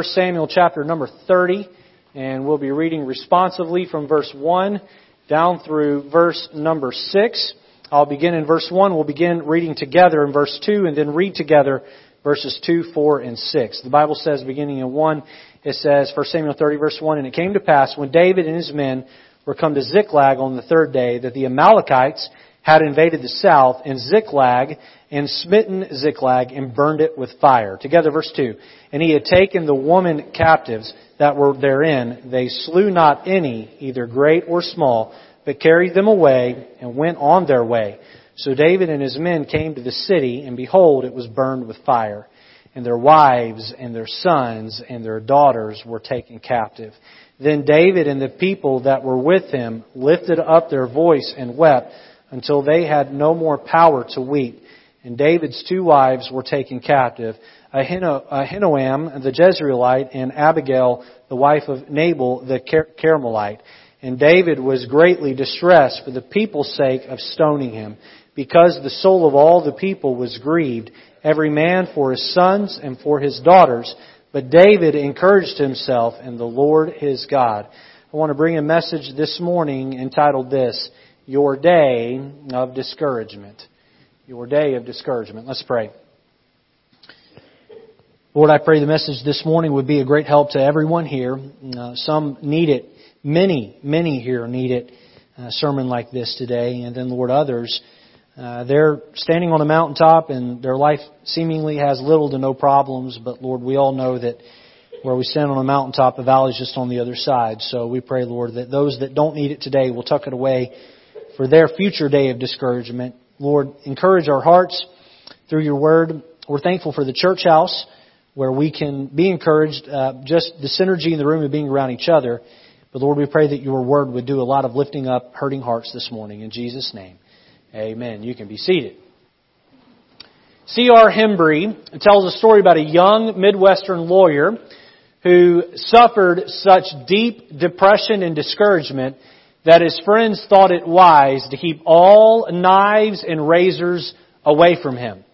Samuel chapter number 30, and we'll be reading responsively from verse 1 down through verse number 6. I'll begin in verse 1. We'll begin reading together in verse 2 and then read together verses 2, 4, and 6. The Bible says, beginning in 1, it says, 1 Samuel 30 verse 1, And it came to pass when David and his men were come to Ziklag on the third day that the Amalekites had invaded the south and Ziklag and smitten Ziklag and burned it with fire. Together, verse 2. And he had taken the woman captives that were therein. They slew not any, either great or small, but carried them away and went on their way. So David and his men came to the city, and behold, it was burned with fire. And their wives and their sons and their daughters were taken captive. Then David and the people that were with him lifted up their voice and wept until they had no more power to weep. And David's two wives were taken captive, Ahinoam the Jezreelite and Abigail the wife of Nabal the Carmelite. And David was greatly distressed for the people's sake of stoning him, because the soul of all the people was grieved, every man for his sons and for his daughters. But David encouraged himself in the Lord his God. I want to bring a message this morning entitled this, Your Day of Discouragement your day of discouragement. Let's pray. Lord, I pray the message this morning would be a great help to everyone here. Uh, some need it. Many, many here need it. A sermon like this today. And then, Lord, others, uh, they're standing on a mountaintop and their life seemingly has little to no problems. But, Lord, we all know that where we stand on a mountaintop, the valley's just on the other side. So we pray, Lord, that those that don't need it today will tuck it away for their future day of discouragement Lord, encourage our hearts through your word. We're thankful for the church house where we can be encouraged, uh, just the synergy in the room of being around each other. But Lord, we pray that your word would do a lot of lifting up hurting hearts this morning. In Jesus' name, amen. You can be seated. C.R. Hembree tells a story about a young Midwestern lawyer who suffered such deep depression and discouragement that his friends thought it wise to keep all knives and razors away from him.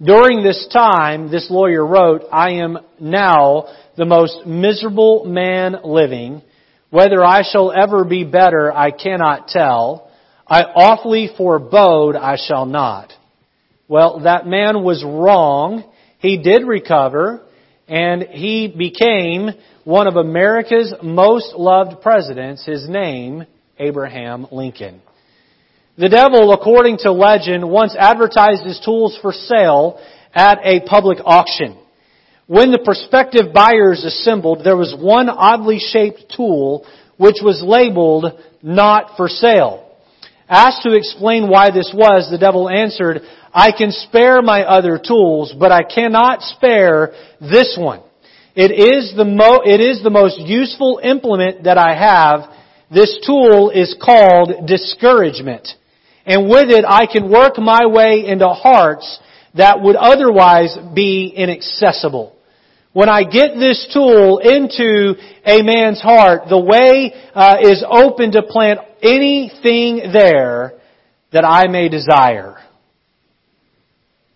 During this time, this lawyer wrote, I am now the most miserable man living. Whether I shall ever be better, I cannot tell. I awfully forebode I shall not. Well, that man was wrong. He did recover, and he became one of America's most loved presidents. His name Abraham Lincoln. The devil, according to legend, once advertised his tools for sale at a public auction. When the prospective buyers assembled, there was one oddly shaped tool which was labeled not for sale. Asked to explain why this was, the devil answered, I can spare my other tools, but I cannot spare this one. It is the, mo- it is the most useful implement that I have, this tool is called discouragement. And with it, I can work my way into hearts that would otherwise be inaccessible. When I get this tool into a man's heart, the way uh, is open to plant anything there that I may desire.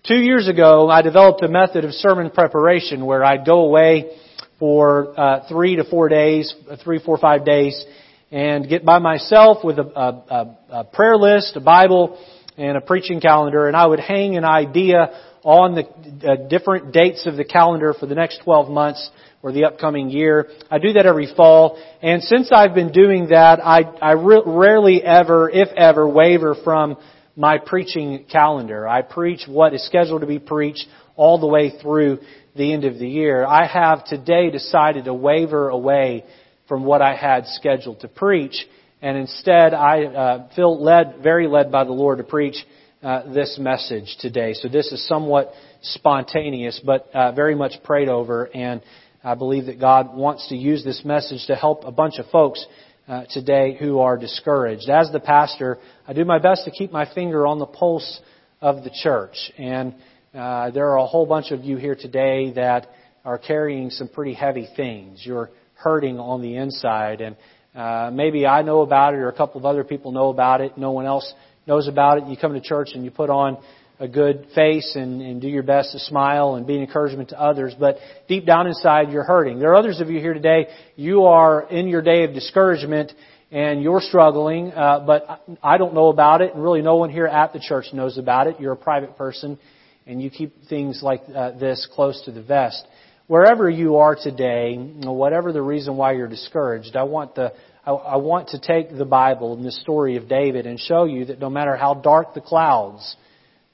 Two years ago, I developed a method of sermon preparation where I'd go away for uh, three to four days, three, four, five days, and get by myself with a, a, a, prayer list, a Bible, and a preaching calendar, and I would hang an idea on the uh, different dates of the calendar for the next 12 months or the upcoming year. I do that every fall, and since I've been doing that, I, I re- rarely ever, if ever, waver from my preaching calendar. I preach what is scheduled to be preached all the way through the end of the year. I have today decided to waver away from what I had scheduled to preach. And instead, I uh, feel led, very led by the Lord to preach uh, this message today. So this is somewhat spontaneous, but uh, very much prayed over. And I believe that God wants to use this message to help a bunch of folks uh, today who are discouraged. As the pastor, I do my best to keep my finger on the pulse of the church. And uh, there are a whole bunch of you here today that are carrying some pretty heavy things. You're hurting on the inside. And uh, maybe I know about it or a couple of other people know about it. No one else knows about it. You come to church and you put on a good face and, and do your best to smile and be an encouragement to others, but deep down inside you're hurting. There are others of you here today, you are in your day of discouragement and you're struggling, uh, but I don't know about it, and really no one here at the church knows about it. You're a private person, and you keep things like uh, this close to the vest. Wherever you are today, whatever the reason why you're discouraged, I want the I, I want to take the Bible and the story of David and show you that no matter how dark the clouds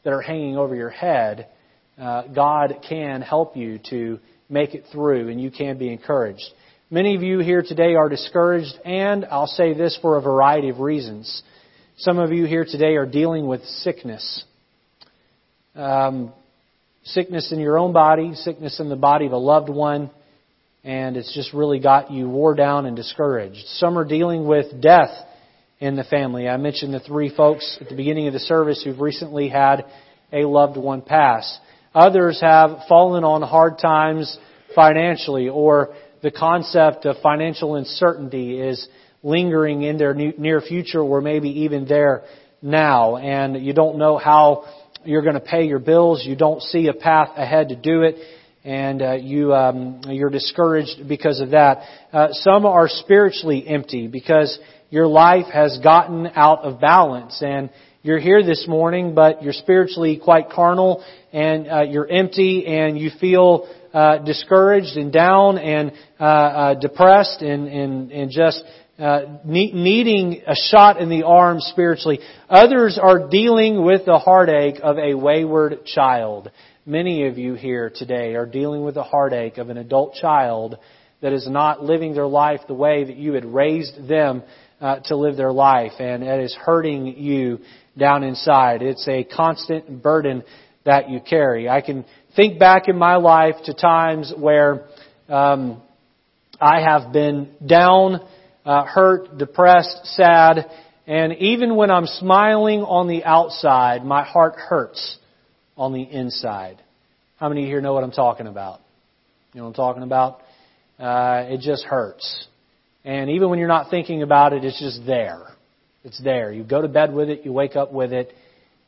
that are hanging over your head, uh, God can help you to make it through, and you can be encouraged. Many of you here today are discouraged, and I'll say this for a variety of reasons. Some of you here today are dealing with sickness. Um, sickness in your own body, sickness in the body of a loved one, and it's just really got you wore down and discouraged. Some are dealing with death in the family. I mentioned the three folks at the beginning of the service who've recently had a loved one pass. Others have fallen on hard times financially, or the concept of financial uncertainty is lingering in their near future, or maybe even there now, and you don't know how you're going to pay your bills. You don't see a path ahead to do it and uh, you um, you're discouraged because of that. Uh, some are spiritually empty because your life has gotten out of balance, and you're here this morning, but you're spiritually quite carnal, and uh, you're empty, and you feel uh, discouraged and down and uh, uh, depressed, and and and just. needing a shot in the arm spiritually. Others are dealing with the heartache of a wayward child. Many of you here today are dealing with the heartache of an adult child that is not living their life the way that you had raised them uh, to live their life, and it is hurting you down inside. It's a constant burden that you carry. I can think back in my life to times where um, I have been down, uh, hurt, depressed, sad, and even when I'm smiling on the outside, my heart hurts on the inside. How many of you here know what I'm talking about? You know what I'm talking about? Uh, it just hurts. And even when you're not thinking about it, it's just there. It's there. You go to bed with it, you wake up with it,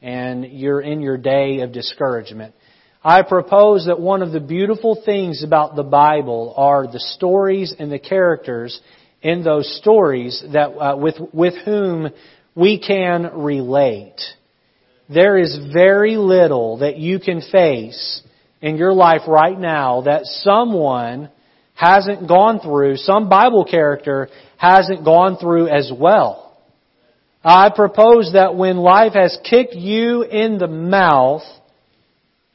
and you're in your day of discouragement. I propose that one of the beautiful things about the Bible are the stories and the characters in those stories that uh, with with whom we can relate there is very little that you can face in your life right now that someone hasn't gone through, some Bible character hasn't gone through as well. I propose that when life has kicked you in the mouth,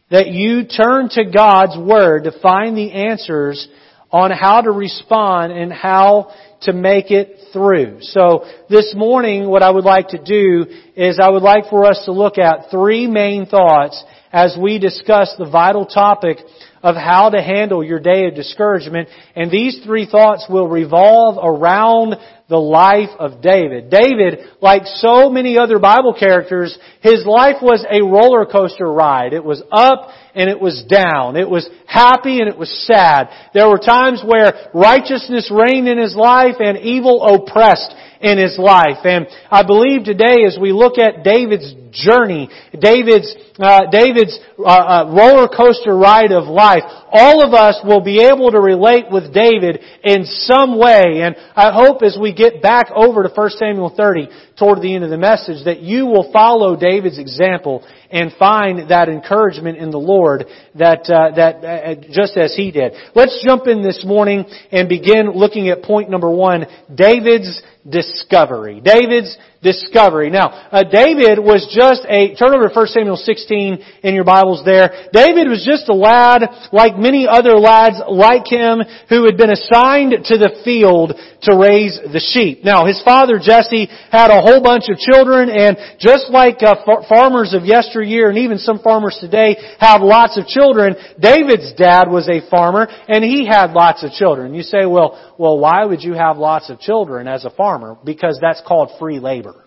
that you turn to God's Word to find the answers on how to respond and how to make it through. So this morning what I would like to do is I would like for us to look at three main thoughts as we discuss the vital topic of how to handle your day of discouragement. And these three thoughts will revolve around the life of David. David, like so many other Bible characters, his life was a roller coaster ride. It was up and it was down. It was happy and it was sad. There were times where righteousness reigned in his life and evil oppressed in his life. And I believe today as we look at David's journey, David's, uh, David's uh, uh, roller coaster ride of life, all of us will be able to relate with David in some way. And I hope as we get back over to 1 Samuel 30 toward the end of the message that you will follow David's example and find that encouragement in the Lord that uh, that uh, just as he did. Let's jump in this morning and begin looking at point number one: David's discovery. David's discovery. Now, uh, David was just a, turn over to 1 Samuel 16 in your Bibles there. David was just a lad like many other lads like him who had been assigned to the field to raise the sheep. Now, his father Jesse had a whole bunch of children and just like uh, farmers of yesteryear and even some farmers today have lots of children, David's dad was a farmer and he had lots of children. You say, well, well, why would you have lots of children as a farmer? Because that's called free labor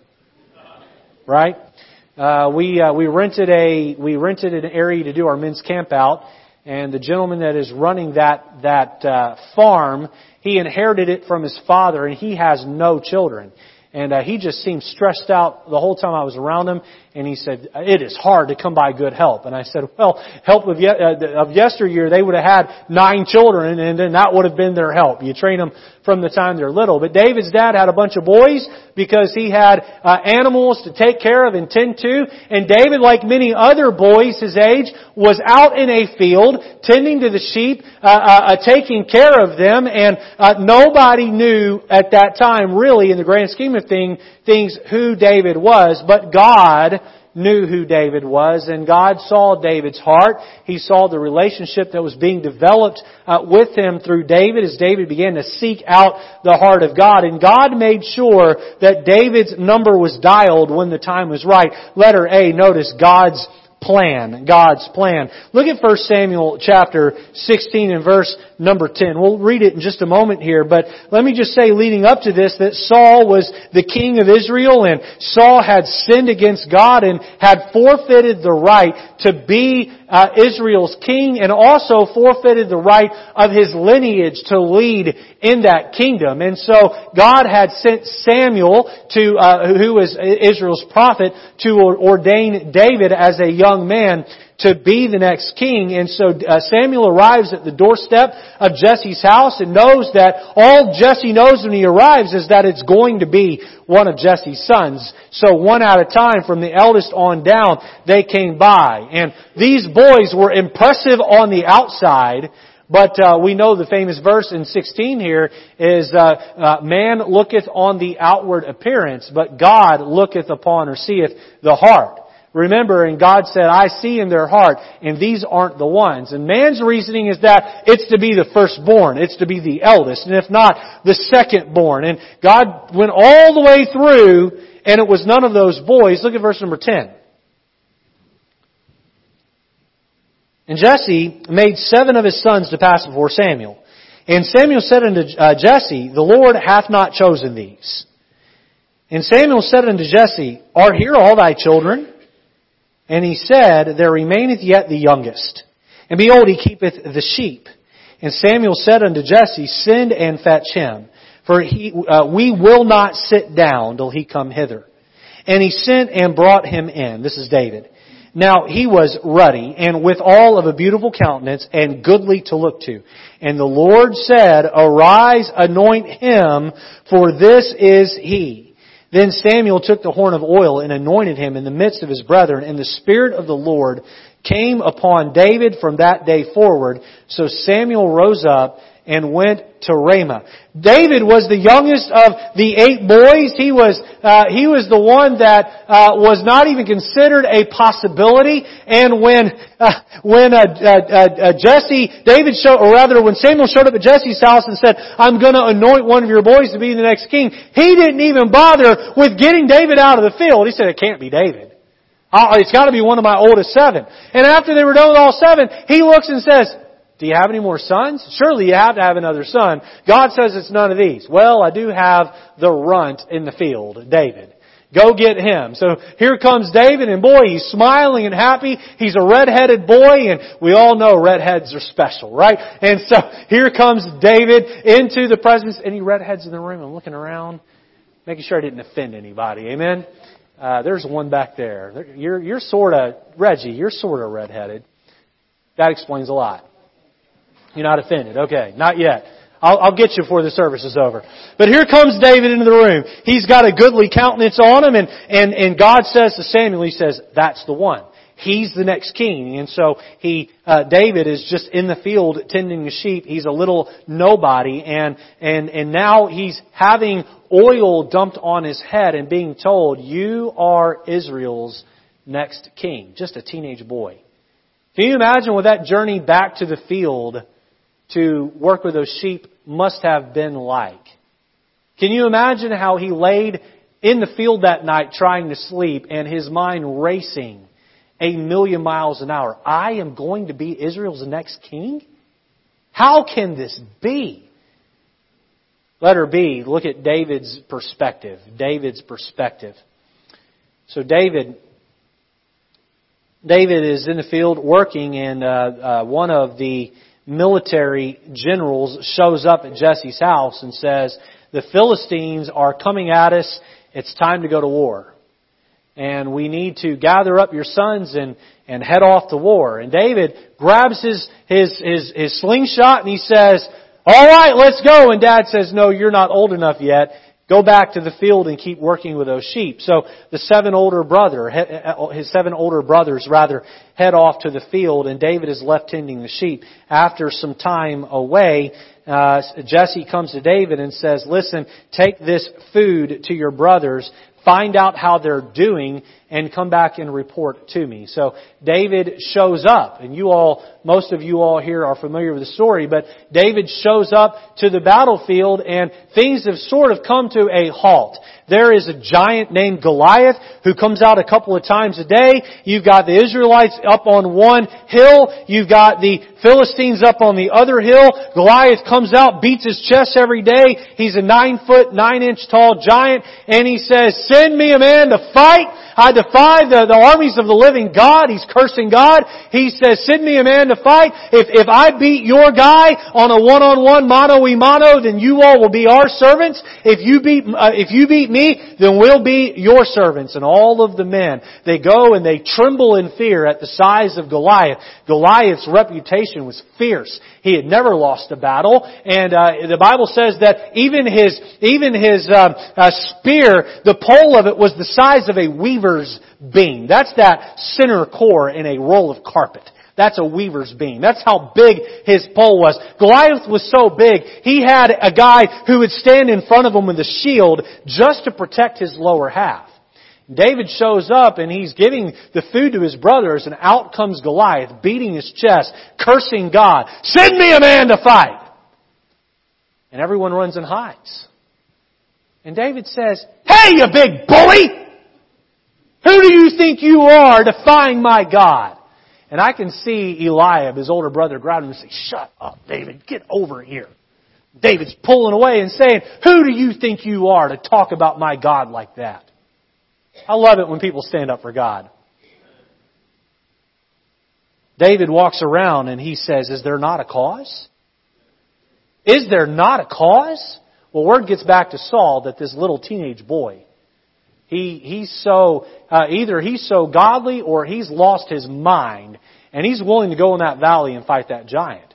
right? Uh, we uh, we rented a we rented an area to do our men's camp out, and the gentleman that is running that that uh, farm, he inherited it from his father, and he has no children. and uh, he just seemed stressed out the whole time I was around him. And he said, "It is hard to come by good help." And I said, "Well, help of, ye- uh, of yesteryear, they would have had nine children, and then that would have been their help. You train them from the time they're little." But David's dad had a bunch of boys because he had uh, animals to take care of and tend to. And David, like many other boys his age, was out in a field tending to the sheep, uh, uh, uh taking care of them, and uh, nobody knew at that time, really, in the grand scheme of thing, things, who David was, but God knew who David was, and God saw David's heart. He saw the relationship that was being developed uh, with him through David as David began to seek out the heart of God. And God made sure that David's number was dialed when the time was right. Letter A, notice God's plan. God's plan. Look at 1 Samuel chapter 16 and verse number 10. We'll read it in just a moment here, but let me just say leading up to this that Saul was the king of Israel and Saul had sinned against God and had forfeited the right to be uh, Israel's king and also forfeited the right of his lineage to lead in that kingdom. And so God had sent Samuel to, uh, who was Israel's prophet, to ordain David as a young man to be the next king. And so uh, Samuel arrives at the doorstep of Jesse's house and knows that all Jesse knows when he arrives is that it's going to be one of Jesse's sons. So one at a time from the eldest on down, they came by. And these boys were impressive on the outside, but uh, we know the famous verse in 16 here is, uh, uh, "Man looketh on the outward appearance, but God looketh upon or seeth the heart." Remember, and God said, I see in their heart, and these aren't the ones. And man's reasoning is that it's to be the firstborn, it's to be the eldest, and if not, the secondborn. And God went all the way through, and it was none of those boys. Look at verse number 10. And Jesse made seven of his sons to pass before Samuel. And Samuel said unto uh, Jesse, The Lord hath not chosen these. And Samuel said unto Jesse, Are here all thy children? And he said, There remaineth yet the youngest. And behold, he keepeth the sheep. And Samuel said unto Jesse, Send and fetch him, for he, uh, we will not sit down till he come hither. And he sent and brought him in. This is David. Now he was ruddy and with all of a beautiful countenance and goodly to look to. And the Lord said, Arise, anoint him, for this is he. Then Samuel took the horn of oil and anointed him in the midst of his brethren, and the Spirit of the Lord came upon David from that day forward. So Samuel rose up and went to Ramah. David was the youngest of the eight boys. He was uh, he was the one that uh, was not even considered a possibility. And when uh, when uh, uh, uh, Jesse David showed, or rather when Samuel showed up at Jesse's house and said, "I'm going to anoint one of your boys to be the next king," he didn't even bother with getting David out of the field. He said, "It can't be David." It's got to be one of my oldest seven. And after they were done with all seven, he looks and says, do you have any more sons? Surely you have to have another son. God says it's none of these. Well, I do have the runt in the field, David. Go get him. So here comes David and boy, he's smiling and happy. He's a red-headed boy and we all know redheads are special, right? And so here comes David into the presence, any redheads in the room? I'm looking around, making sure I didn't offend anybody. Amen? Uh, there's one back there. You're, you're sorta, Reggie, you're sorta redheaded. That explains a lot. You're not offended. Okay, not yet. I'll, I'll, get you before the service is over. But here comes David into the room. He's got a goodly countenance on him, and, and, and God says to Samuel, He says, that's the one. He's the next king. And so he, uh, David is just in the field tending the sheep. He's a little nobody, and, and, and now he's having oil dumped on his head and being told, you are Israel's next king. Just a teenage boy. Can you imagine what that journey back to the field to work with those sheep must have been like. Can you imagine how he laid in the field that night trying to sleep and his mind racing a million miles an hour? I am going to be Israel's next king? How can this be? Letter B, look at David's perspective. David's perspective. So David, David is in the field working, and uh, uh, one of the military generals shows up at Jesse's house and says, the Philistines are coming at us it's time to go to war. And we need to gather up your sons and, and head off to war. And David grabs his, his, his, his slingshot and he says, alright, let's go. And dad says, no, you're not old enough yet. Go back to the field and keep working with those sheep. So the seven older brother, his seven older brothers rather, head off to the field and David is left tending the sheep. After some time away, uh, Jesse comes to David and says, listen, take this food to your brothers, find out how they're doing, and come back and report to me. So David shows up, and you all, most of you all here are familiar with the story, but David shows up to the battlefield and things have sort of come to a halt. There is a giant named Goliath who comes out a couple of times a day. You've got the Israelites up on one hill. You've got the Philistines up on the other hill. Goliath comes out, beats his chest every day. He's a nine foot, nine inch tall giant, and he says, send me a man to fight. I defy the, the armies of the living God. He's cursing God. He says, send me a man to fight. If, if I beat your guy on a one-on-one mano-y-mano, then you all will be our servants. If you beat, uh, if you beat me, then we'll be your servants. And all of the men, they go and they tremble in fear at the size of Goliath. Goliath's reputation was fierce. He had never lost a battle, and uh, the Bible says that even his even his um, uh, spear, the pole of it was the size of a weaver's beam. That's that center core in a roll of carpet. That's a weaver's beam. That's how big his pole was. Goliath was so big, he had a guy who would stand in front of him with a shield just to protect his lower half. David shows up and he's giving the food to his brothers and out comes Goliath beating his chest, cursing God. Send me a man to fight! And everyone runs and hides. And David says, Hey, you big bully! Who do you think you are defying my God? And I can see Eliab, his older brother, grab him and say, Shut up, David, get over here. David's pulling away and saying, Who do you think you are to talk about my God like that? I love it when people stand up for God. David walks around and he says, Is there not a cause? Is there not a cause? Well, word gets back to Saul that this little teenage boy, he, he's so, uh, either he's so godly or he's lost his mind and he's willing to go in that valley and fight that giant.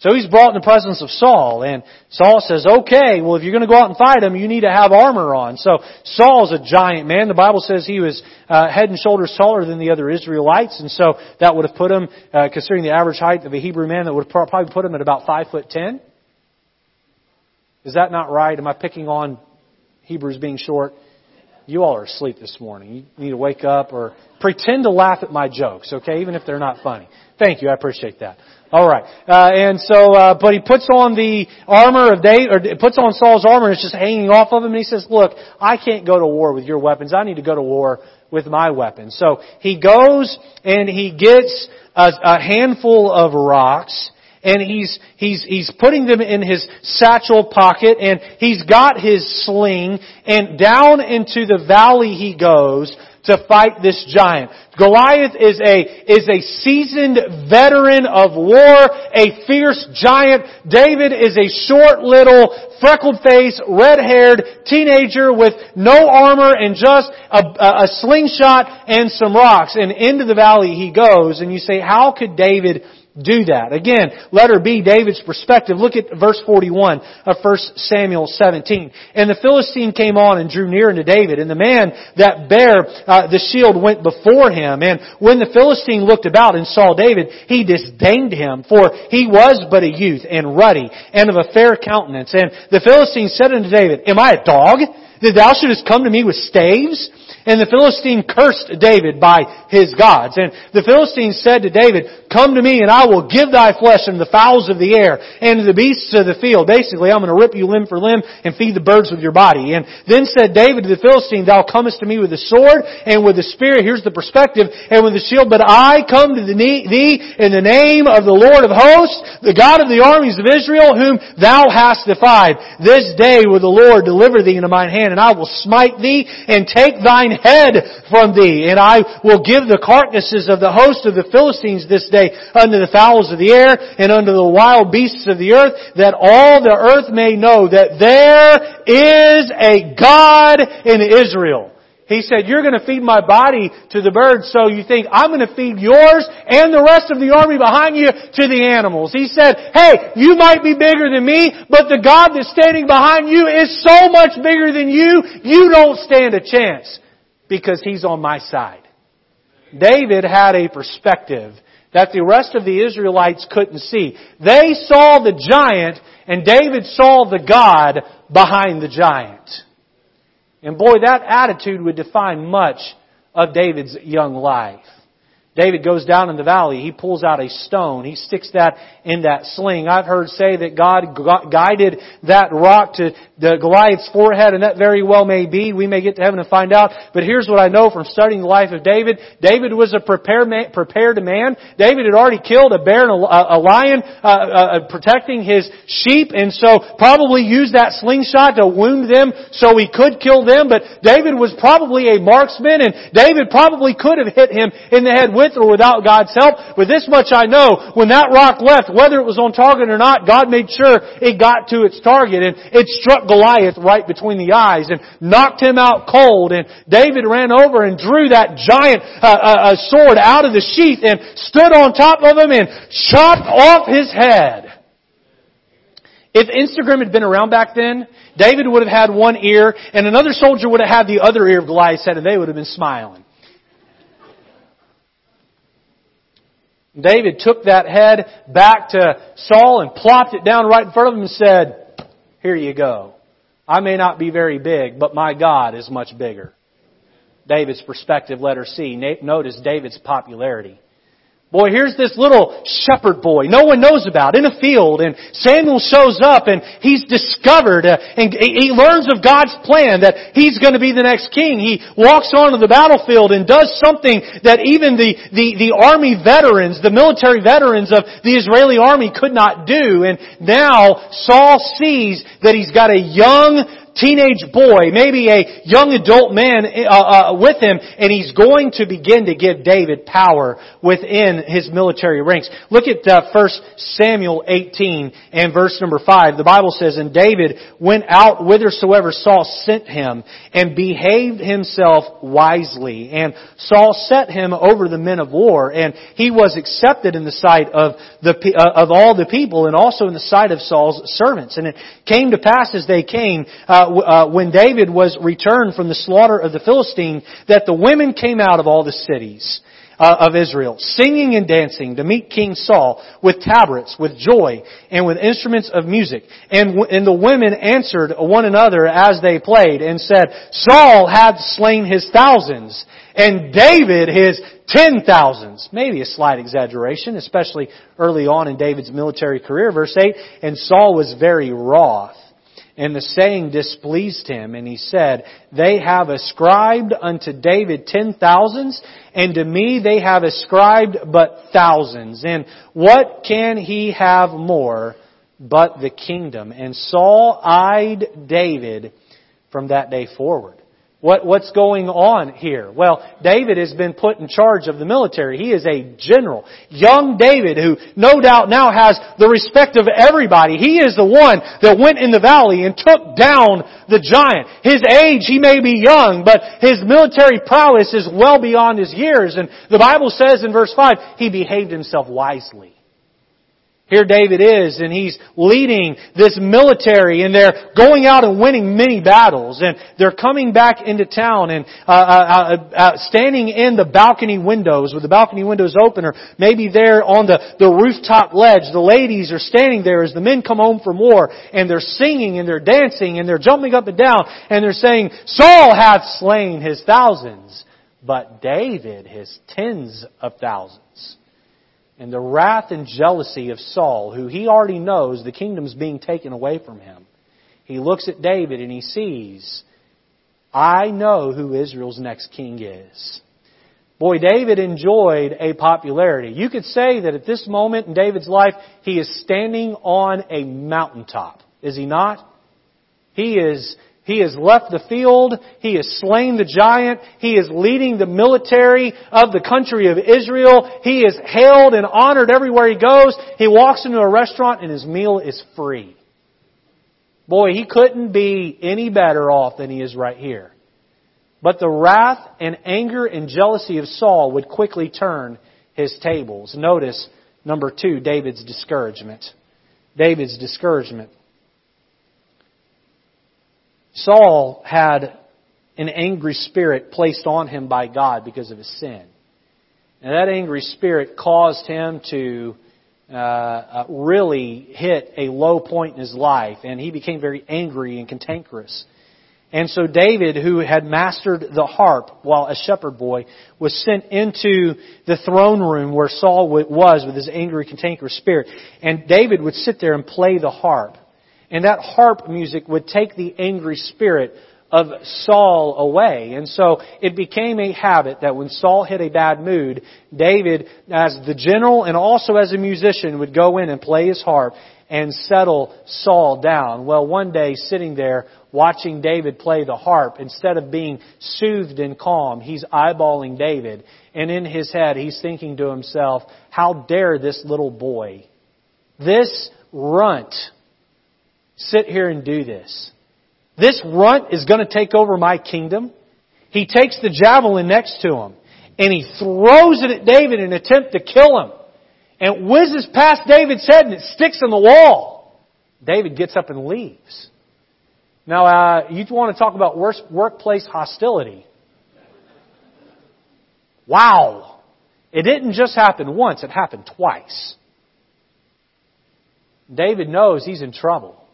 So he's brought in the presence of Saul, and Saul says, okay, well if you're going to go out and fight him, you need to have armor on. So Saul's a giant man. The Bible says he was uh, head and shoulders taller than the other Israelites, and so that would have put him, uh, considering the average height of a Hebrew man, that would probably put him at about five foot ten. Is that not right? Am I picking on Hebrews being short? You all are asleep this morning. You need to wake up or pretend to laugh at my jokes, okay, even if they're not funny. Thank you, I appreciate that. All right, uh, and so, uh, but he puts on the armor of David, or puts on Saul's armor, and it's just hanging off of him, and he says, "Look, I can't go to war with your weapons. I need to go to war with my weapons." So he goes and he gets a, a handful of rocks, and he's he's he's putting them in his satchel pocket, and he's got his sling, and down into the valley he goes to fight this giant. Goliath is a, is a seasoned veteran of war, a fierce giant. David is a short little, freckled faced, red haired teenager with no armor and just a, a, a slingshot and some rocks. And into the valley he goes, and you say, how could David do that. Again, letter B, David's perspective. Look at verse 41 of 1 Samuel 17. And the Philistine came on and drew near unto David, and the man that bare uh, the shield went before him. And when the Philistine looked about and saw David, he disdained him, for he was but a youth and ruddy and of a fair countenance. And the Philistine said unto David, Am I a dog? That thou shouldest come to me with staves? And the Philistine cursed David by his gods. And the Philistine said to David, Come to me and I will give thy flesh and the fowls of the air and to the beasts of the field. Basically, I'm going to rip you limb for limb and feed the birds with your body. And then said David to the Philistine, Thou comest to me with the sword and with the spear. Here's the perspective. And with the shield. But I come to thee in the name of the Lord of hosts, the God of the armies of Israel, whom thou hast defied. This day will the Lord deliver thee into mine hand and I will smite thee and take thy head from thee, and I will give the carcasses of the host of the Philistines this day unto the fowls of the air and unto the wild beasts of the earth, that all the earth may know that there is a God in Israel. He said, you're going to feed my body to the birds, so you think I'm going to feed yours and the rest of the army behind you to the animals. He said, hey, you might be bigger than me, but the God that's standing behind you is so much bigger than you, you don't stand a chance because He's on my side. David had a perspective that the rest of the Israelites couldn't see. They saw the giant and David saw the God behind the giant. And boy, that attitude would define much of David's young life. David goes down in the valley. He pulls out a stone. He sticks that in that sling. I've heard say that God guided that rock to the Goliath's forehead, and that very well may be. We may get to heaven and find out. But here's what I know from studying the life of David. David was a prepared man. David had already killed a bear and a, a lion, uh, uh, uh, protecting his sheep, and so probably used that slingshot to wound them so he could kill them. But David was probably a marksman, and David probably could have hit him in the head with with or without God's help. With this much I know, when that rock left, whether it was on target or not, God made sure it got to its target and it struck Goliath right between the eyes and knocked him out cold and David ran over and drew that giant uh, uh, uh sword out of the sheath and stood on top of him and chopped off his head. If Instagram had been around back then, David would have had one ear and another soldier would have had the other ear of Goliath's head and they would have been smiling. David took that head back to Saul and plopped it down right in front of him and said, here you go. I may not be very big, but my God is much bigger. David's perspective, letter C. Notice David's popularity. Boy, here's this little shepherd boy no one knows about in a field and Samuel shows up and he's discovered uh, and he learns of God's plan that he's going to be the next king. He walks onto the battlefield and does something that even the, the, the army veterans, the military veterans of the Israeli army could not do. And now Saul sees that he's got a young teenage boy, maybe a young adult man uh, uh, with him, and he's going to begin to give David power within his military ranks. Look at uh, 1 Samuel 18 and verse number 5. The Bible says, And David went out whithersoever Saul sent him, and behaved himself wisely. And Saul set him over the men of war, and he was accepted in the sight of, the, uh, of all the people, and also in the sight of Saul's servants. And it came to pass as they came, uh, uh, when David was returned from the slaughter of the Philistine, that the women came out of all the cities uh, of Israel, singing and dancing to meet King Saul with tabrets, with joy, and with instruments of music. And, w- and the women answered one another as they played and said, Saul hath slain his thousands, and David his ten thousands. Maybe a slight exaggeration, especially early on in David's military career. Verse 8, and Saul was very wroth and the saying displeased him, and he said, They have ascribed unto David ten thousands, and to me they have ascribed but thousands. And what can he have more but the kingdom? And Saul eyed David from that day forward. What, what's going on here? Well, David has been put in charge of the military. He is a general. Young David, who no doubt now has the respect of everybody. He is the one that went in the valley and took down the giant. His age, he may be young, but his military prowess is well beyond his years. And the Bible says in verse 5, he behaved himself wisely. Here David is, and he's leading this military, and they're going out and winning many battles, and they're coming back into town and uh, uh, uh, uh, standing in the balcony windows with the balcony windows open, or maybe there on the, the rooftop ledge. The ladies are standing there as the men come home from war, and they're singing and they're dancing and they're jumping up and down, and they're saying, "Saul hath slain his thousands, but David his tens of thousands." And the wrath and jealousy of Saul, who he already knows the kingdom's being taken away from him, he looks at David and he sees, I know who Israel's next king is. Boy, David enjoyed a popularity. You could say that at this moment in David's life, he is standing on a mountaintop. Is he not? He is He has left the field. He has slain the giant. He is leading the military of the country of Israel. He is hailed and honored everywhere he goes. He walks into a restaurant and his meal is free. Boy, he couldn't be any better off than he is right here. But the wrath and anger and jealousy of Saul would quickly turn his tables. Notice number two, David's discouragement. David's discouragement. Saul had an angry spirit placed on him by God because of his sin. And that angry spirit caused him to uh, uh, really hit a low point in his life, and he became very angry and cantankerous. And so David, who had mastered the harp while a shepherd boy, was sent into the throne room where Saul was with his angry, cantankerous spirit. And David would sit there and play the harp. And that harp music would take the angry spirit of Saul away. And so it became a habit that when Saul hit a bad mood, David, as the general and also as a musician, would go in and play his harp and settle Saul down. Well, one day, sitting there watching David play the harp, instead of being soothed and calm, he's eyeballing David. And in his head, he's thinking to himself, how dare this little boy, this runt, sit here and do this. This runt is going to take over my kingdom. He takes the javelin next to him and he throws it at David in an attempt to kill him. And it whizzes past David's head and it sticks in the wall. David gets up and leaves. Now, uh, you want to talk about workplace hostility. Wow. It didn't just happen once, it happened twice. David knows he's in trouble.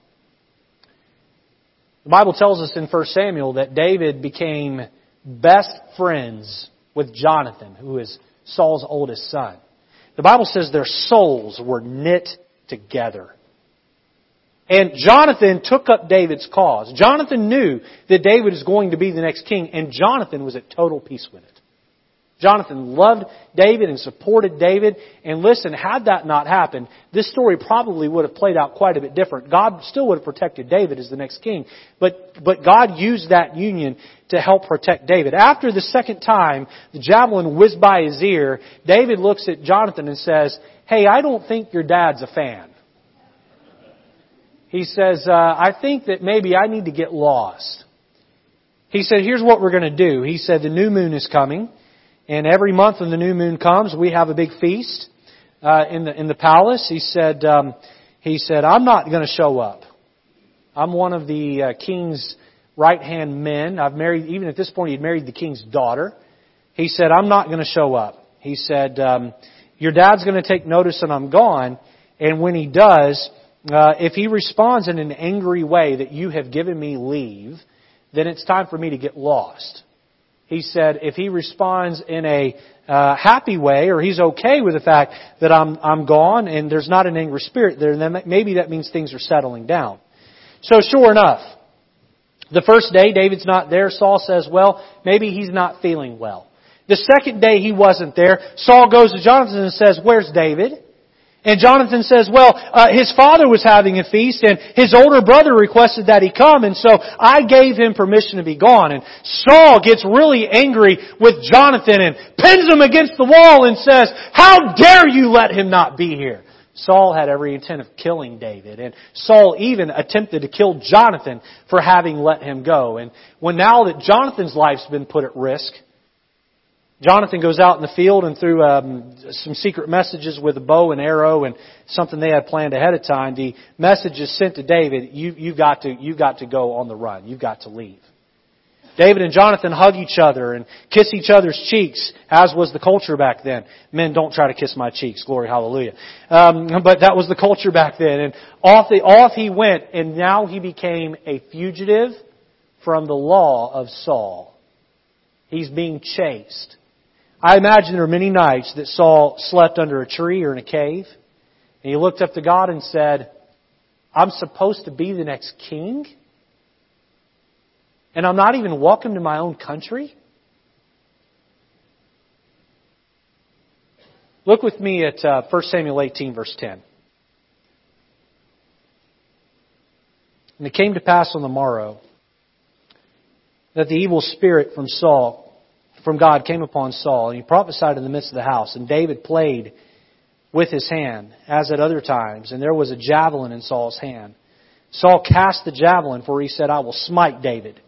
The Bible tells us in 1 Samuel that David became best friends with Jonathan, who is Saul's oldest son. The Bible says their souls were knit together. And Jonathan took up David's cause. Jonathan knew that David was going to be the next king, and Jonathan was at total peace with it. Jonathan loved David and supported David. And listen, had that not happened, this story probably would have played out quite a bit different. God still would have protected David as the next king. But, but God used that union to help protect David. After the second time, the javelin whizzed by his ear, David looks at Jonathan and says, Hey, I don't think your dad's a fan. He says, uh, I think that maybe I need to get lost. He said, here's what we're going to do. He said, the new moon is coming. And every month when the new moon comes, we have a big feast uh, in the in the palace. He said, um, he said, I'm not going to show up. I'm one of the uh, king's right hand men. I've married, even at this point, he'd married the king's daughter. He said, I'm not going to show up. He said, um, Your dad's going to take notice that I'm gone, and when he does, uh, if he responds in an angry way that you have given me leave, then it's time for me to get lost he said if he responds in a uh, happy way or he's okay with the fact that I'm, I'm gone and there's not an angry spirit there, then maybe that means things are settling down. So sure enough, the first day David's not there, Saul says, well, maybe he's not feeling well. The second day he wasn't there, Saul goes to Jonathan and says, where's David? And Jonathan says, well, uh, his father was having a feast and his older brother requested that he come and so I gave him permission to be gone. And Saul gets really angry with Jonathan and pins him against the wall and says, how dare you let him not be here? Saul had every intent of killing David and Saul even attempted to kill Jonathan for having let him go. And when now that Jonathan's life's been put at risk, Jonathan goes out in the field and through um, some secret messages with a bow and arrow and something they had planned ahead of time, the message is sent to David, you, you've, got to, you've got to go on the run. You've got to leave. David and Jonathan hug each other and kiss each other's cheeks, as was the culture back then. Men, don't try to kiss my cheeks. Glory, hallelujah. Um, but that was the culture back then. And off, the, off he went, and now he became a fugitive from the law of Saul. He's being chased. I imagine there were many nights that Saul slept under a tree or in a cave, and he looked up to God and said, I'm supposed to be the next king? And I'm not even welcome to my own country? Look with me at uh, 1 Samuel 18, verse 10. And it came to pass on the morrow that the evil spirit from Saul, from God came upon Saul, and he prophesied in the midst of the house, and David played with his hand, as at other times, and there was a javelin in Saul's hand. Saul cast the javelin, for he said, I will smite David,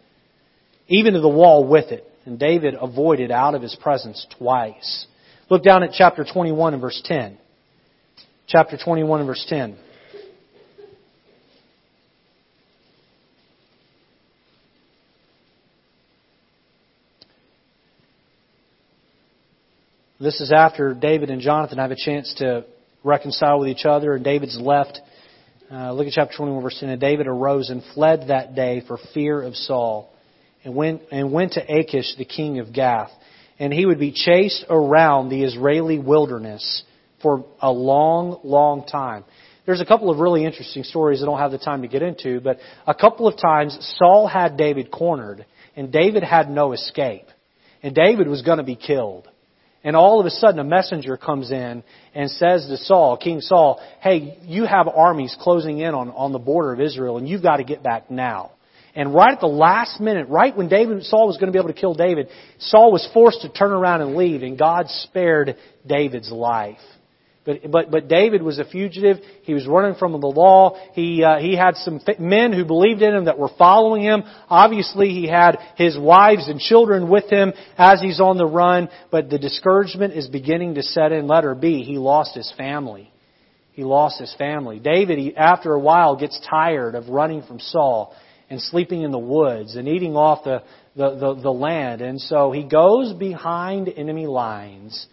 even to the wall with it. And David avoided out of his presence twice. Look down at chapter 21 and verse 10. Chapter 21 and verse 10. This is after David and Jonathan have a chance to reconcile with each other, and David's left. Uh, look at chapter 21, verse 10. And David arose and fled that day for fear of Saul, and went, and went to Achish, the king of Gath. And he would be chased around the Israeli wilderness for a long, long time. There's a couple of really interesting stories I don't have the time to get into, but a couple of times Saul had David cornered, and David had no escape. And David was going to be killed. And all of a sudden a messenger comes in and says to Saul, King Saul, hey, you have armies closing in on, on the border of Israel and you've got to get back now. And right at the last minute, right when David, Saul was going to be able to kill David, Saul was forced to turn around and leave and God spared David's life. But, but, but David was a fugitive. He was running from the law. He, uh, he had some men who believed in him that were following him. Obviously, he had his wives and children with him as he's on the run. But the discouragement is beginning to set in. Letter B, he lost his family. He lost his family. David, he, after a while, gets tired of running from Saul and sleeping in the woods and eating off the, the, the, the land. And so he goes behind enemy lines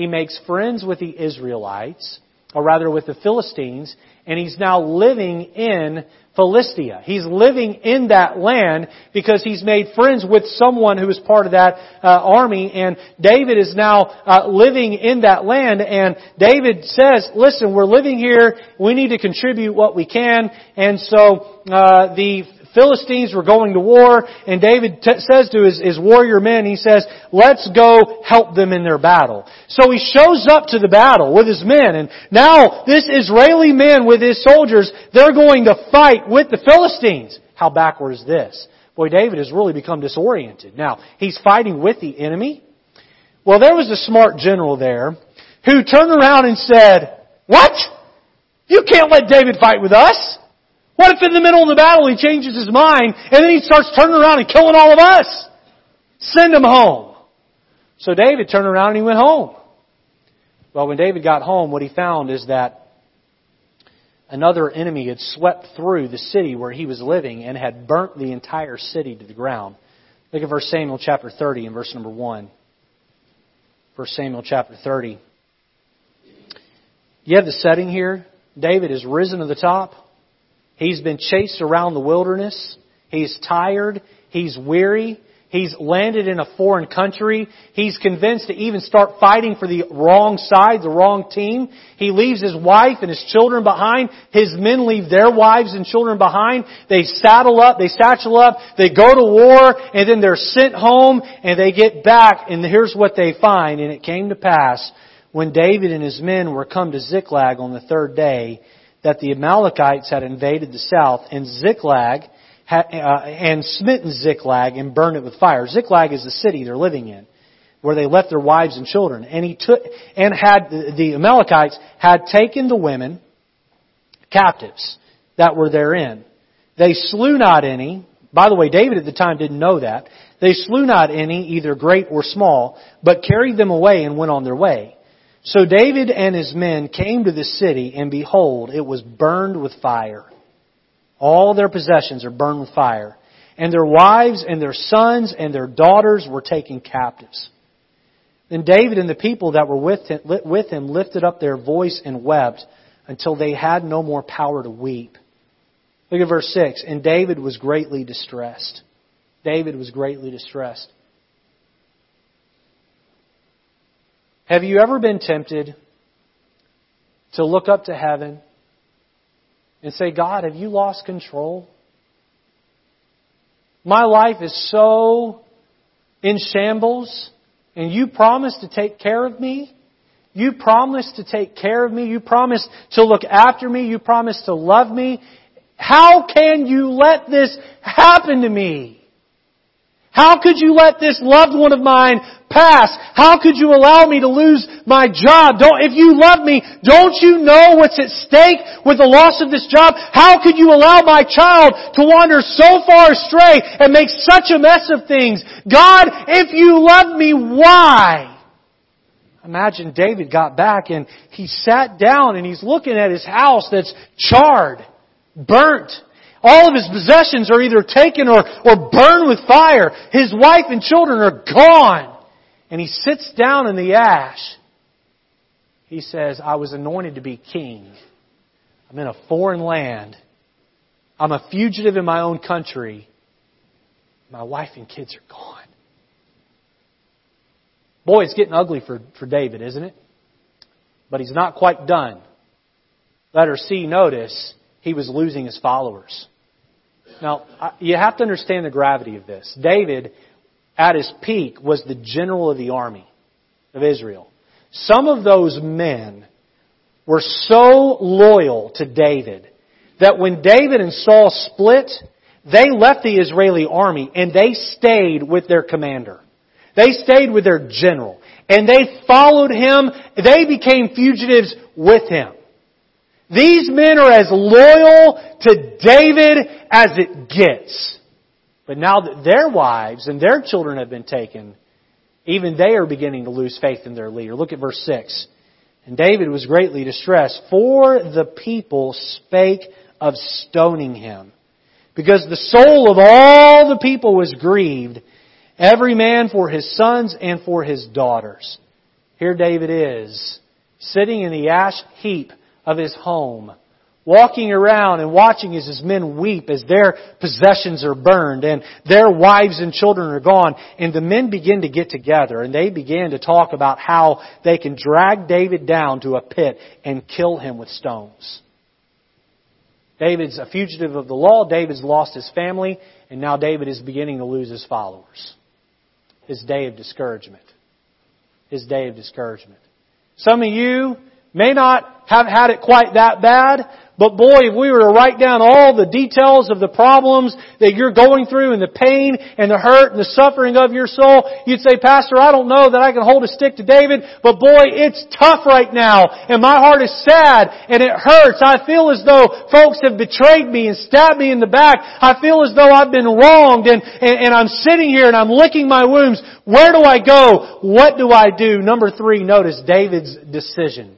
he makes friends with the Israelites, or rather with the Philistines, and he's now living in Philistia. He's living in that land because he's made friends with someone who is part of that uh, army, and David is now uh, living in that land, and David says, listen, we're living here, we need to contribute what we can, and so uh, the Philistines were going to war, and David t- says to his, his warrior men, he says, let's go help them in their battle. So he shows up to the battle with his men, and now this Israeli man with his soldiers, they're going to fight with the Philistines. How backward is this? Boy, David has really become disoriented. Now, he's fighting with the enemy. Well, there was a smart general there who turned around and said, What? You can't let David fight with us. What if in the middle of the battle he changes his mind and then he starts turning around and killing all of us? Send him home. So David turned around and he went home. Well, when David got home, what he found is that another enemy had swept through the city where he was living and had burnt the entire city to the ground. Look at 1 Samuel chapter 30 and verse number 1. Verse Samuel chapter 30. You have the setting here. David is risen to the top. He's been chased around the wilderness. He's tired. He's weary. He's landed in a foreign country. He's convinced to even start fighting for the wrong side, the wrong team. He leaves his wife and his children behind. His men leave their wives and children behind. They saddle up, they satchel up, they go to war, and then they're sent home, and they get back, and here's what they find. And it came to pass, when David and his men were come to Ziklag on the third day, that the Amalekites had invaded the south, and Ziklag had, uh, and smitten Ziklag and burned it with fire. Ziklag is the city they're living in, where they left their wives and children. And he took and had the Amalekites had taken the women captives that were therein. They slew not any. By the way, David at the time didn't know that. They slew not any, either great or small, but carried them away and went on their way. So David and his men came to the city, and behold, it was burned with fire. All their possessions are burned with fire. And their wives and their sons and their daughters were taken captives. Then David and the people that were with him, with him lifted up their voice and wept until they had no more power to weep. Look at verse 6. And David was greatly distressed. David was greatly distressed. Have you ever been tempted to look up to heaven and say, God, have you lost control? My life is so in shambles, and you promised to take care of me. You promised to take care of me. You promised to look after me. You promised to love me. How can you let this happen to me? How could you let this loved one of mine pass? How could you allow me to lose my job? Don't, if you love me, don't you know what's at stake with the loss of this job? How could you allow my child to wander so far astray and make such a mess of things? God, if you love me, why? Imagine David got back and he sat down and he's looking at his house that's charred, burnt. All of his possessions are either taken or, or burned with fire. His wife and children are gone. And he sits down in the ash. He says, I was anointed to be king. I'm in a foreign land. I'm a fugitive in my own country. My wife and kids are gone. Boy, it's getting ugly for, for David, isn't it? But he's not quite done. Letter C, notice he was losing his followers. Now, you have to understand the gravity of this. David, at his peak, was the general of the army of Israel. Some of those men were so loyal to David that when David and Saul split, they left the Israeli army and they stayed with their commander. They stayed with their general. And they followed him. They became fugitives with him. These men are as loyal to David as it gets. But now that their wives and their children have been taken, even they are beginning to lose faith in their leader. Look at verse 6. And David was greatly distressed, for the people spake of stoning him. Because the soul of all the people was grieved, every man for his sons and for his daughters. Here David is, sitting in the ash heap of his home, walking around and watching as his men weep as their possessions are burned and their wives and children are gone. And the men begin to get together and they begin to talk about how they can drag David down to a pit and kill him with stones. David's a fugitive of the law. David's lost his family. And now David is beginning to lose his followers. His day of discouragement. His day of discouragement. Some of you may not have had it quite that bad, but boy, if we were to write down all the details of the problems that you're going through and the pain and the hurt and the suffering of your soul, you'd say, Pastor, I don't know that I can hold a stick to David, but boy, it's tough right now and my heart is sad and it hurts. I feel as though folks have betrayed me and stabbed me in the back. I feel as though I've been wronged and, and, and I'm sitting here and I'm licking my wounds. Where do I go? What do I do? Number three, notice David's decision.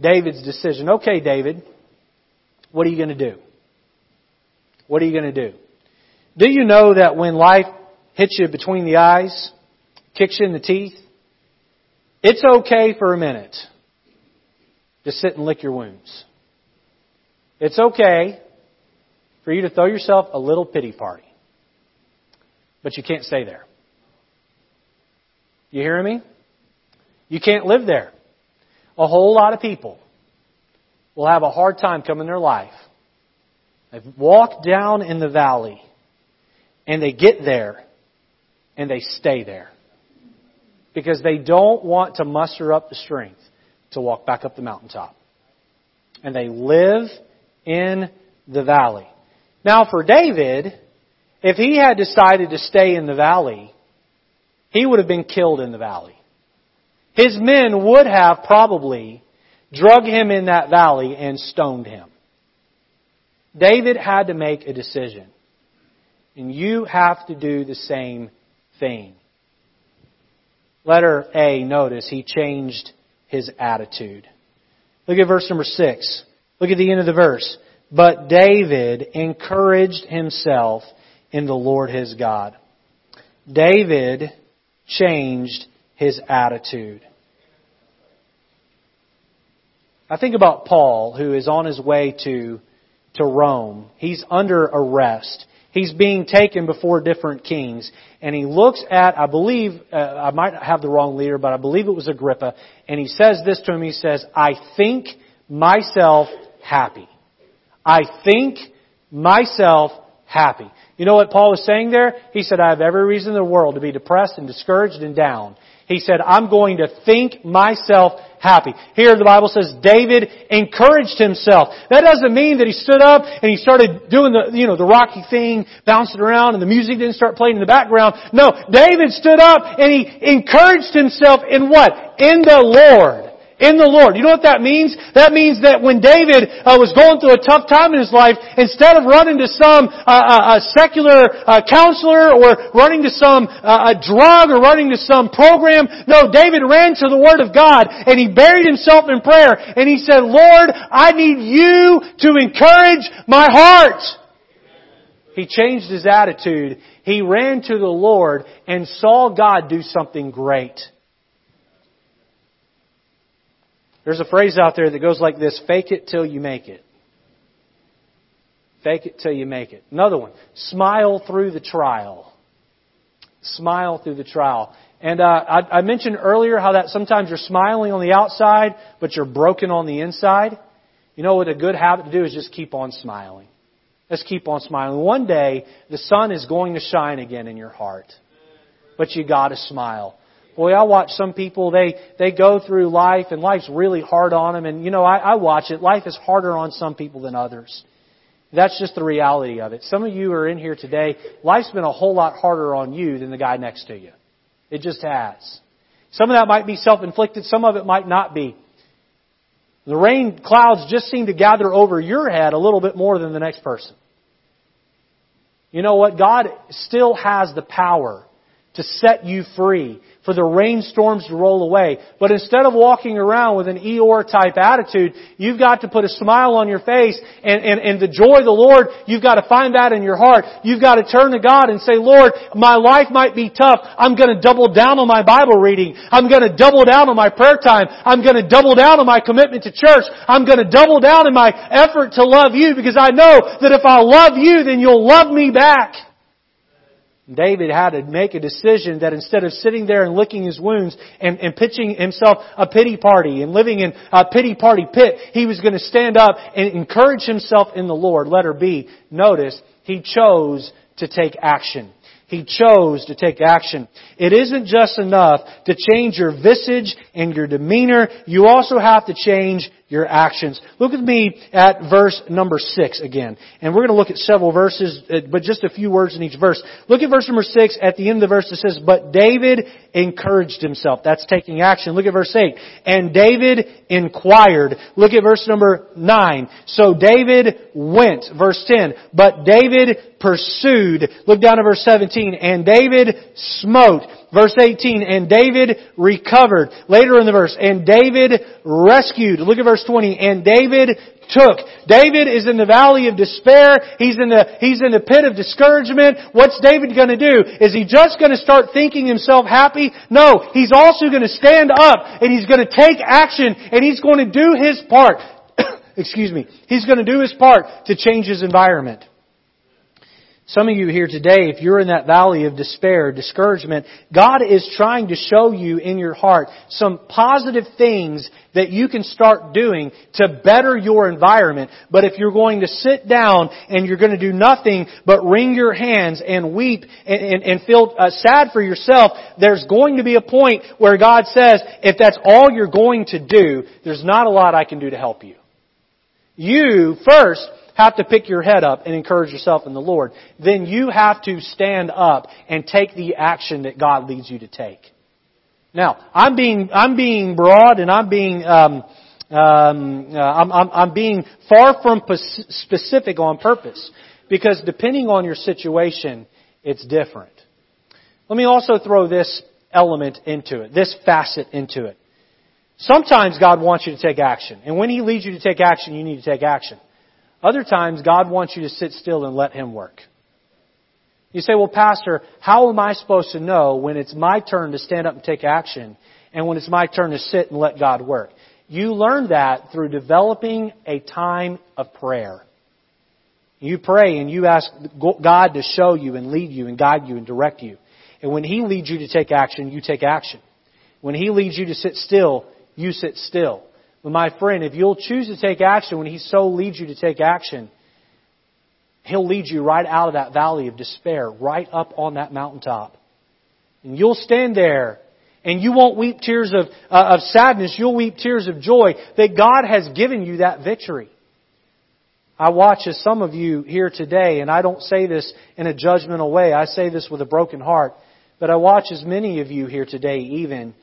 David's decision. Okay, David, what are you going to do? What are you going to do? Do you know that when life hits you between the eyes, kicks you in the teeth, it's okay for a minute to sit and lick your wounds. It's okay for you to throw yourself a little pity party. But you can't stay there. You hearing me? You can't live there. A whole lot of people will have a hard time coming their life. They walk down in the valley and they get there and they stay there because they don't want to muster up the strength to walk back up the mountaintop. And they live in the valley. Now for David, if he had decided to stay in the valley, he would have been killed in the valley. His men would have probably drug him in that valley, and stoned him. David had to make a decision. And you have to do the same thing. Letter A, notice he changed his attitude. Look at verse number 6. Look at the end of the verse. But David encouraged himself in the Lord his God. David changed his attitude. I think about Paul, who is on his way to, to Rome. He's under arrest. He's being taken before different kings. And he looks at, I believe, uh, I might have the wrong leader, but I believe it was Agrippa. And he says this to him. He says, I think myself happy. I think myself happy. You know what Paul was saying there? He said, I have every reason in the world to be depressed and discouraged and down. He said, I'm going to think myself happy. Here the Bible says David encouraged himself. That doesn't mean that he stood up and he started doing the, you know, the rocky thing, bouncing around and the music didn't start playing in the background. No, David stood up and he encouraged himself in what? In the Lord in the Lord. You know what that means? That means that when David uh, was going through a tough time in his life, instead of running to some uh, uh, secular uh, counselor or running to some uh, drug or running to some program, no, David ran to the Word of God and he buried himself in prayer and he said, Lord, I need you to encourage my heart. He changed his attitude. He ran to the Lord and saw God do something great. There's a phrase out there that goes like this fake it till you make it. Fake it till you make it. Another one smile through the trial. Smile through the trial. And uh, I, I mentioned earlier how that sometimes you're smiling on the outside, but you're broken on the inside. You know what a good habit to do is just keep on smiling. Let's keep on smiling. One day, the sun is going to shine again in your heart. But you gotta smile. Boy, I watch some people, they, they go through life and life's really hard on them. And, you know, I, I watch it. Life is harder on some people than others. That's just the reality of it. Some of you are in here today, life's been a whole lot harder on you than the guy next to you. It just has. Some of that might be self-inflicted, some of it might not be. The rain clouds just seem to gather over your head a little bit more than the next person. You know what? God still has the power to set you free for the rainstorms to roll away. But instead of walking around with an Eeyore type attitude, you've got to put a smile on your face and, and, and the joy of the Lord, you've got to find that in your heart. You've got to turn to God and say, Lord, my life might be tough. I'm going to double down on my Bible reading. I'm going to double down on my prayer time. I'm going to double down on my commitment to church. I'm going to double down in my effort to love you because I know that if I love you, then you'll love me back. David had to make a decision that instead of sitting there and licking his wounds and, and pitching himself a pity party and living in a pity party pit, he was going to stand up and encourage himself in the Lord. Letter B, notice, he chose to take action. He chose to take action. It isn't just enough to change your visage and your demeanor. You also have to change your actions. Look with me at verse number six again. And we're going to look at several verses, uh, but just a few words in each verse. Look at verse number six. At the end of the verse it says, But David encouraged himself. That's taking action. Look at verse eight. And David inquired. Look at verse number nine. So David went. Verse ten. But David pursued. Look down at verse 17. And David smote. Verse 18, and David recovered. Later in the verse, and David rescued. Look at verse 20, and David took. David is in the valley of despair. He's in the, he's in the pit of discouragement. What's David gonna do? Is he just gonna start thinking himself happy? No. He's also gonna stand up and he's gonna take action and he's going to do his part. Excuse me. He's gonna do his part to change his environment. Some of you here today, if you're in that valley of despair, discouragement, God is trying to show you in your heart some positive things that you can start doing to better your environment. But if you're going to sit down and you're going to do nothing but wring your hands and weep and, and, and feel uh, sad for yourself, there's going to be a point where God says, if that's all you're going to do, there's not a lot I can do to help you. You first have to pick your head up and encourage yourself in the Lord. Then you have to stand up and take the action that God leads you to take. Now, I'm being, I'm being broad and I'm being, um, um, uh, I'm, I'm, I'm being far from specific on purpose because depending on your situation, it's different. Let me also throw this element into it, this facet into it. Sometimes God wants you to take action. And when He leads you to take action, you need to take action. Other times, God wants you to sit still and let Him work. You say, well, Pastor, how am I supposed to know when it's my turn to stand up and take action and when it's my turn to sit and let God work? You learn that through developing a time of prayer. You pray and you ask God to show you and lead you and guide you and direct you. And when He leads you to take action, you take action. When He leads you to sit still, you sit still. But my friend, if you'll choose to take action when He so leads you to take action, He'll lead you right out of that valley of despair, right up on that mountaintop. And you'll stand there and you won't weep tears of, uh, of sadness. You'll weep tears of joy that God has given you that victory. I watch as some of you here today, and I don't say this in a judgmental way. I say this with a broken heart. But I watch as many of you here today, even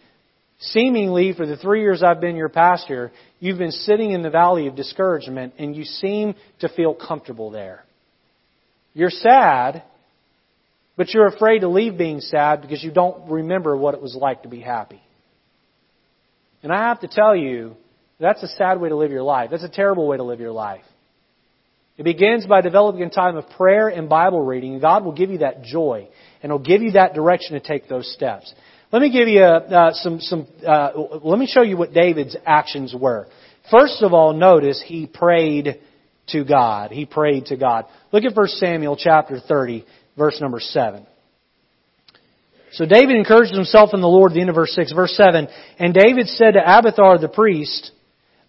seemingly for the three years I've been your pastor, you've been sitting in the valley of discouragement and you seem to feel comfortable there. You're sad, but you're afraid to leave being sad because you don't remember what it was like to be happy. And I have to tell you, that's a sad way to live your life. That's a terrible way to live your life. It begins by developing a time of prayer and Bible reading, God will give you that joy, and He'll give you that direction to take those steps. Let me give you uh, some, some uh, let me show you what David's actions were. First of all, notice he prayed to God. He prayed to God. Look at 1 Samuel chapter 30, verse number 7. So David encouraged himself in the Lord, the end of verse 6. Verse 7, And David said to Abiathar the priest,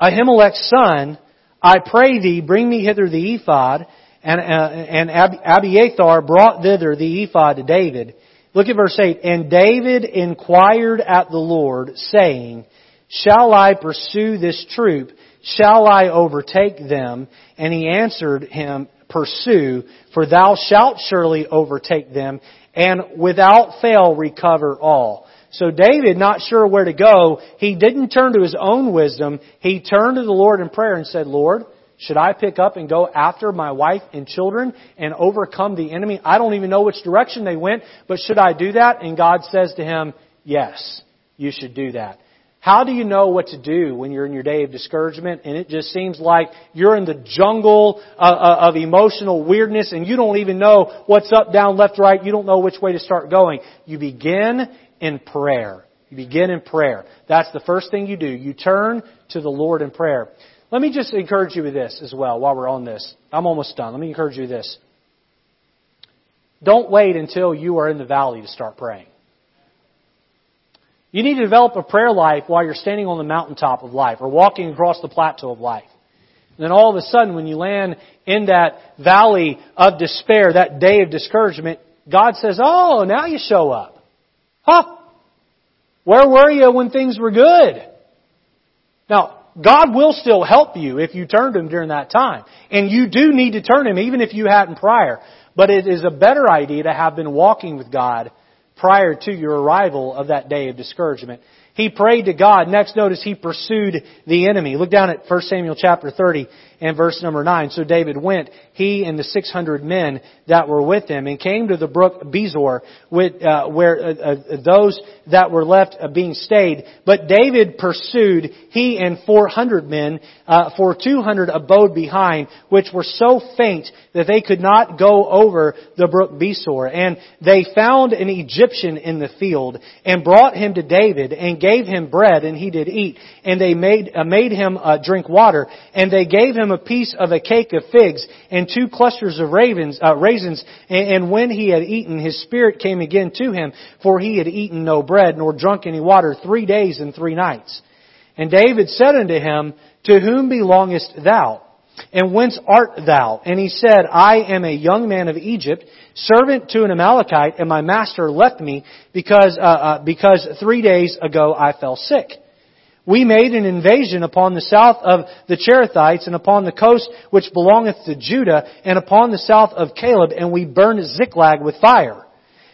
Ahimelech's son, I pray thee, bring me hither the ephod. And, uh, and Abiathar brought thither the ephod to David. Look at verse 8. And David inquired at the Lord, saying, Shall I pursue this troop? Shall I overtake them? And he answered him, Pursue, for thou shalt surely overtake them, and without fail recover all. So David, not sure where to go, he didn't turn to his own wisdom. He turned to the Lord in prayer and said, Lord, should I pick up and go after my wife and children and overcome the enemy? I don't even know which direction they went, but should I do that? And God says to him, yes, you should do that. How do you know what to do when you're in your day of discouragement and it just seems like you're in the jungle uh, uh, of emotional weirdness and you don't even know what's up, down, left, right. You don't know which way to start going. You begin in prayer. You begin in prayer. That's the first thing you do. You turn to the Lord in prayer. Let me just encourage you with this as well while we're on this. I'm almost done. Let me encourage you with this. Don't wait until you are in the valley to start praying. You need to develop a prayer life while you're standing on the mountaintop of life or walking across the plateau of life. And then all of a sudden, when you land in that valley of despair, that day of discouragement, God says, Oh, now you show up. Huh? Where were you when things were good? Now, God will still help you if you turn to Him during that time. And you do need to turn to Him even if you hadn't prior. But it is a better idea to have been walking with God prior to your arrival of that day of discouragement. He prayed to God. Next, notice he pursued the enemy. Look down at 1 Samuel chapter 30 and verse number 9. So David went, he and the 600 men that were with him, and came to the brook Besor, with, uh, where uh, uh, those that were left uh, being stayed. But David pursued, he and 400 men, uh, for 200 abode behind, which were so faint that they could not go over the brook Besor. And they found an Egyptian in the field, and brought him to David, and gave him bread, and he did eat. And they made, uh, made him drink water, and they gave him a piece of a cake of figs, and two clusters of ravens, uh, raisins. And, and when he had eaten, his spirit came again to him, for he had eaten no bread, nor drunk any water, three days and three nights. And David said unto him, To whom belongest thou? And whence art thou? And he said, I am a young man of Egypt, servant to an Amalekite, and my master left me because, uh, uh, because three days ago I fell sick. We made an invasion upon the south of the Cherethites and upon the coast which belongeth to Judah and upon the south of Caleb, and we burned Ziklag with fire.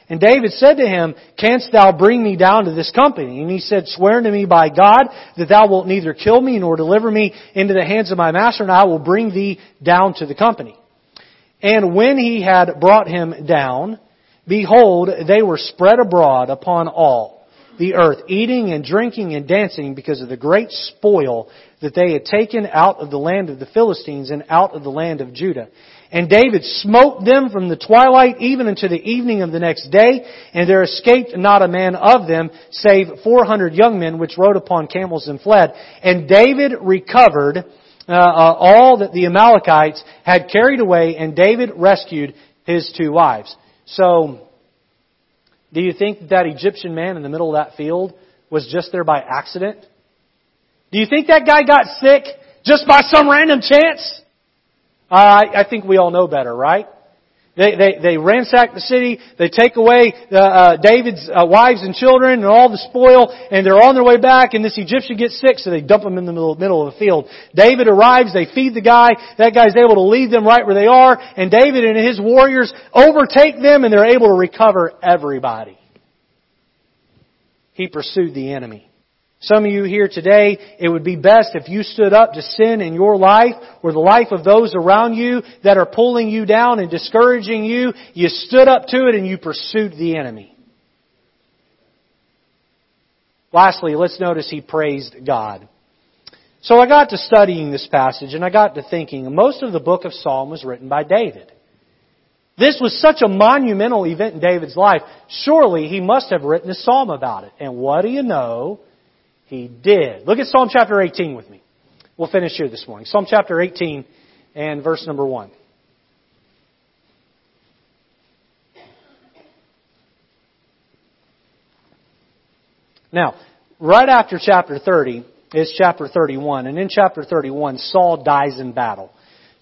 And David said to him, Canst thou bring me down to this company? And he said, Swear to me by God that thou wilt neither kill me nor deliver me into the hands of my master, and I will bring thee down to the company. And when he had brought him down, behold, they were spread abroad upon all the earth, eating and drinking and dancing because of the great spoil that they had taken out of the land of the Philistines and out of the land of Judah. And David smote them from the twilight even unto the evening of the next day, and there escaped not a man of them, save four hundred young men which rode upon camels and fled. And David recovered uh, uh, all that the Amalekites had carried away, and David rescued his two wives. So, do you think that Egyptian man in the middle of that field was just there by accident? Do you think that guy got sick just by some random chance? I, I think we all know better, right? They, they, they ransack the city, they take away uh, uh, David's uh, wives and children and all the spoil, and they're on their way back, and this Egyptian gets sick, so they dump him in the middle, middle of the field. David arrives, they feed the guy, that guy's able to lead them right where they are, and David and his warriors overtake them, and they're able to recover everybody. He pursued the enemy. Some of you here today, it would be best if you stood up to sin in your life or the life of those around you that are pulling you down and discouraging you. You stood up to it and you pursued the enemy. Lastly, let's notice he praised God. So I got to studying this passage and I got to thinking, most of the book of Psalm was written by David. This was such a monumental event in David's life. Surely he must have written a psalm about it. And what do you know? He did. Look at Psalm chapter 18 with me. We'll finish here this morning. Psalm chapter 18 and verse number 1. Now, right after chapter 30 is chapter 31, and in chapter 31, Saul dies in battle.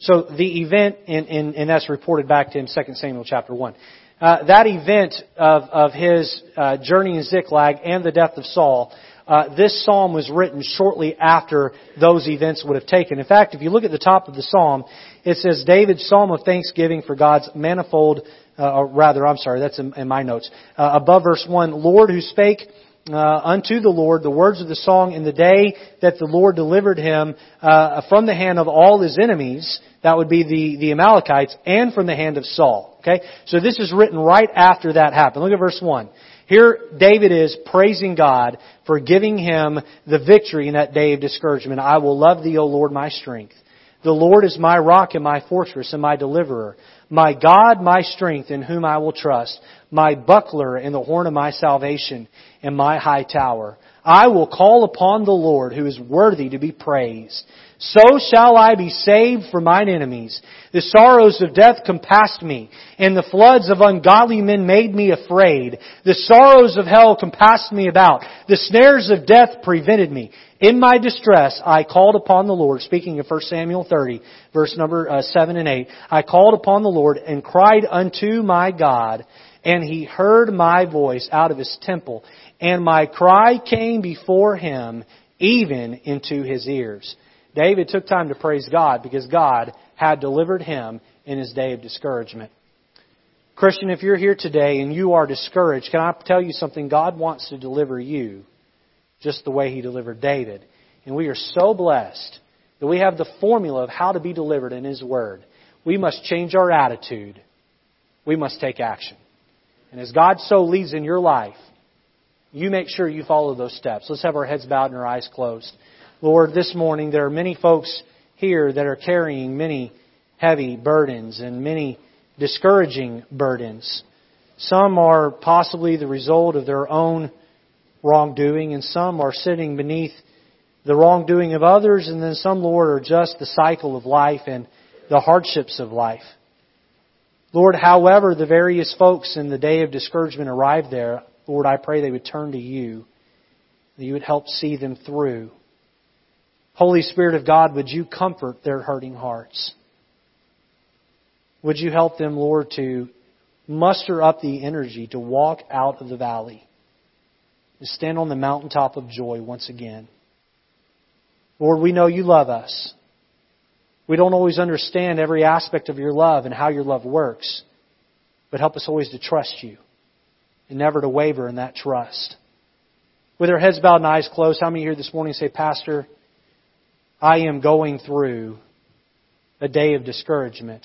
So the event, and that's reported back to him, 2 Samuel chapter 1. Uh, that event of, of his uh, journey in Ziklag and the death of Saul uh, this psalm was written shortly after those events would have taken. In fact, if you look at the top of the psalm, it says David's psalm of thanksgiving for God's manifold, uh, or rather, I'm sorry, that's in, in my notes. Uh, above verse 1, Lord who spake uh, unto the Lord the words of the song in the day that the Lord delivered him uh, from the hand of all his enemies, that would be the, the Amalekites, and from the hand of Saul. Okay? So this is written right after that happened. Look at verse 1. Here, David is praising God for giving him the victory in that day of discouragement. I will love thee, O Lord, my strength. The Lord is my rock and my fortress and my deliverer. My God, my strength, in whom I will trust. My buckler and the horn of my salvation and my high tower. I will call upon the Lord who is worthy to be praised. So shall I be saved from mine enemies. The sorrows of death compassed me, and the floods of ungodly men made me afraid. The sorrows of hell compassed me about. The snares of death prevented me. In my distress, I called upon the Lord, speaking of 1 Samuel 30, verse number uh, 7 and 8. I called upon the Lord and cried unto my God, and he heard my voice out of his temple, and my cry came before him, even into his ears. David took time to praise God because God had delivered him in his day of discouragement. Christian, if you're here today and you are discouraged, can I tell you something? God wants to deliver you just the way He delivered David. And we are so blessed that we have the formula of how to be delivered in His Word. We must change our attitude. We must take action. And as God so leads in your life, you make sure you follow those steps. Let's have our heads bowed and our eyes closed. Lord, this morning there are many folks here that are carrying many heavy burdens and many discouraging burdens. Some are possibly the result of their own wrongdoing, and some are sitting beneath the wrongdoing of others, and then some, Lord, are just the cycle of life and the hardships of life. Lord, however the various folks in the day of discouragement arrive there, Lord, I pray they would turn to you, that you would help see them through. Holy Spirit of God, would you comfort their hurting hearts? Would you help them, Lord, to muster up the energy to walk out of the valley, to stand on the mountaintop of joy once again? Lord, we know you love us. We don't always understand every aspect of your love and how your love works, but help us always to trust you and never to waver in that trust. With our heads bowed and eyes closed, how many here this morning say, Pastor, I am going through a day of discouragement.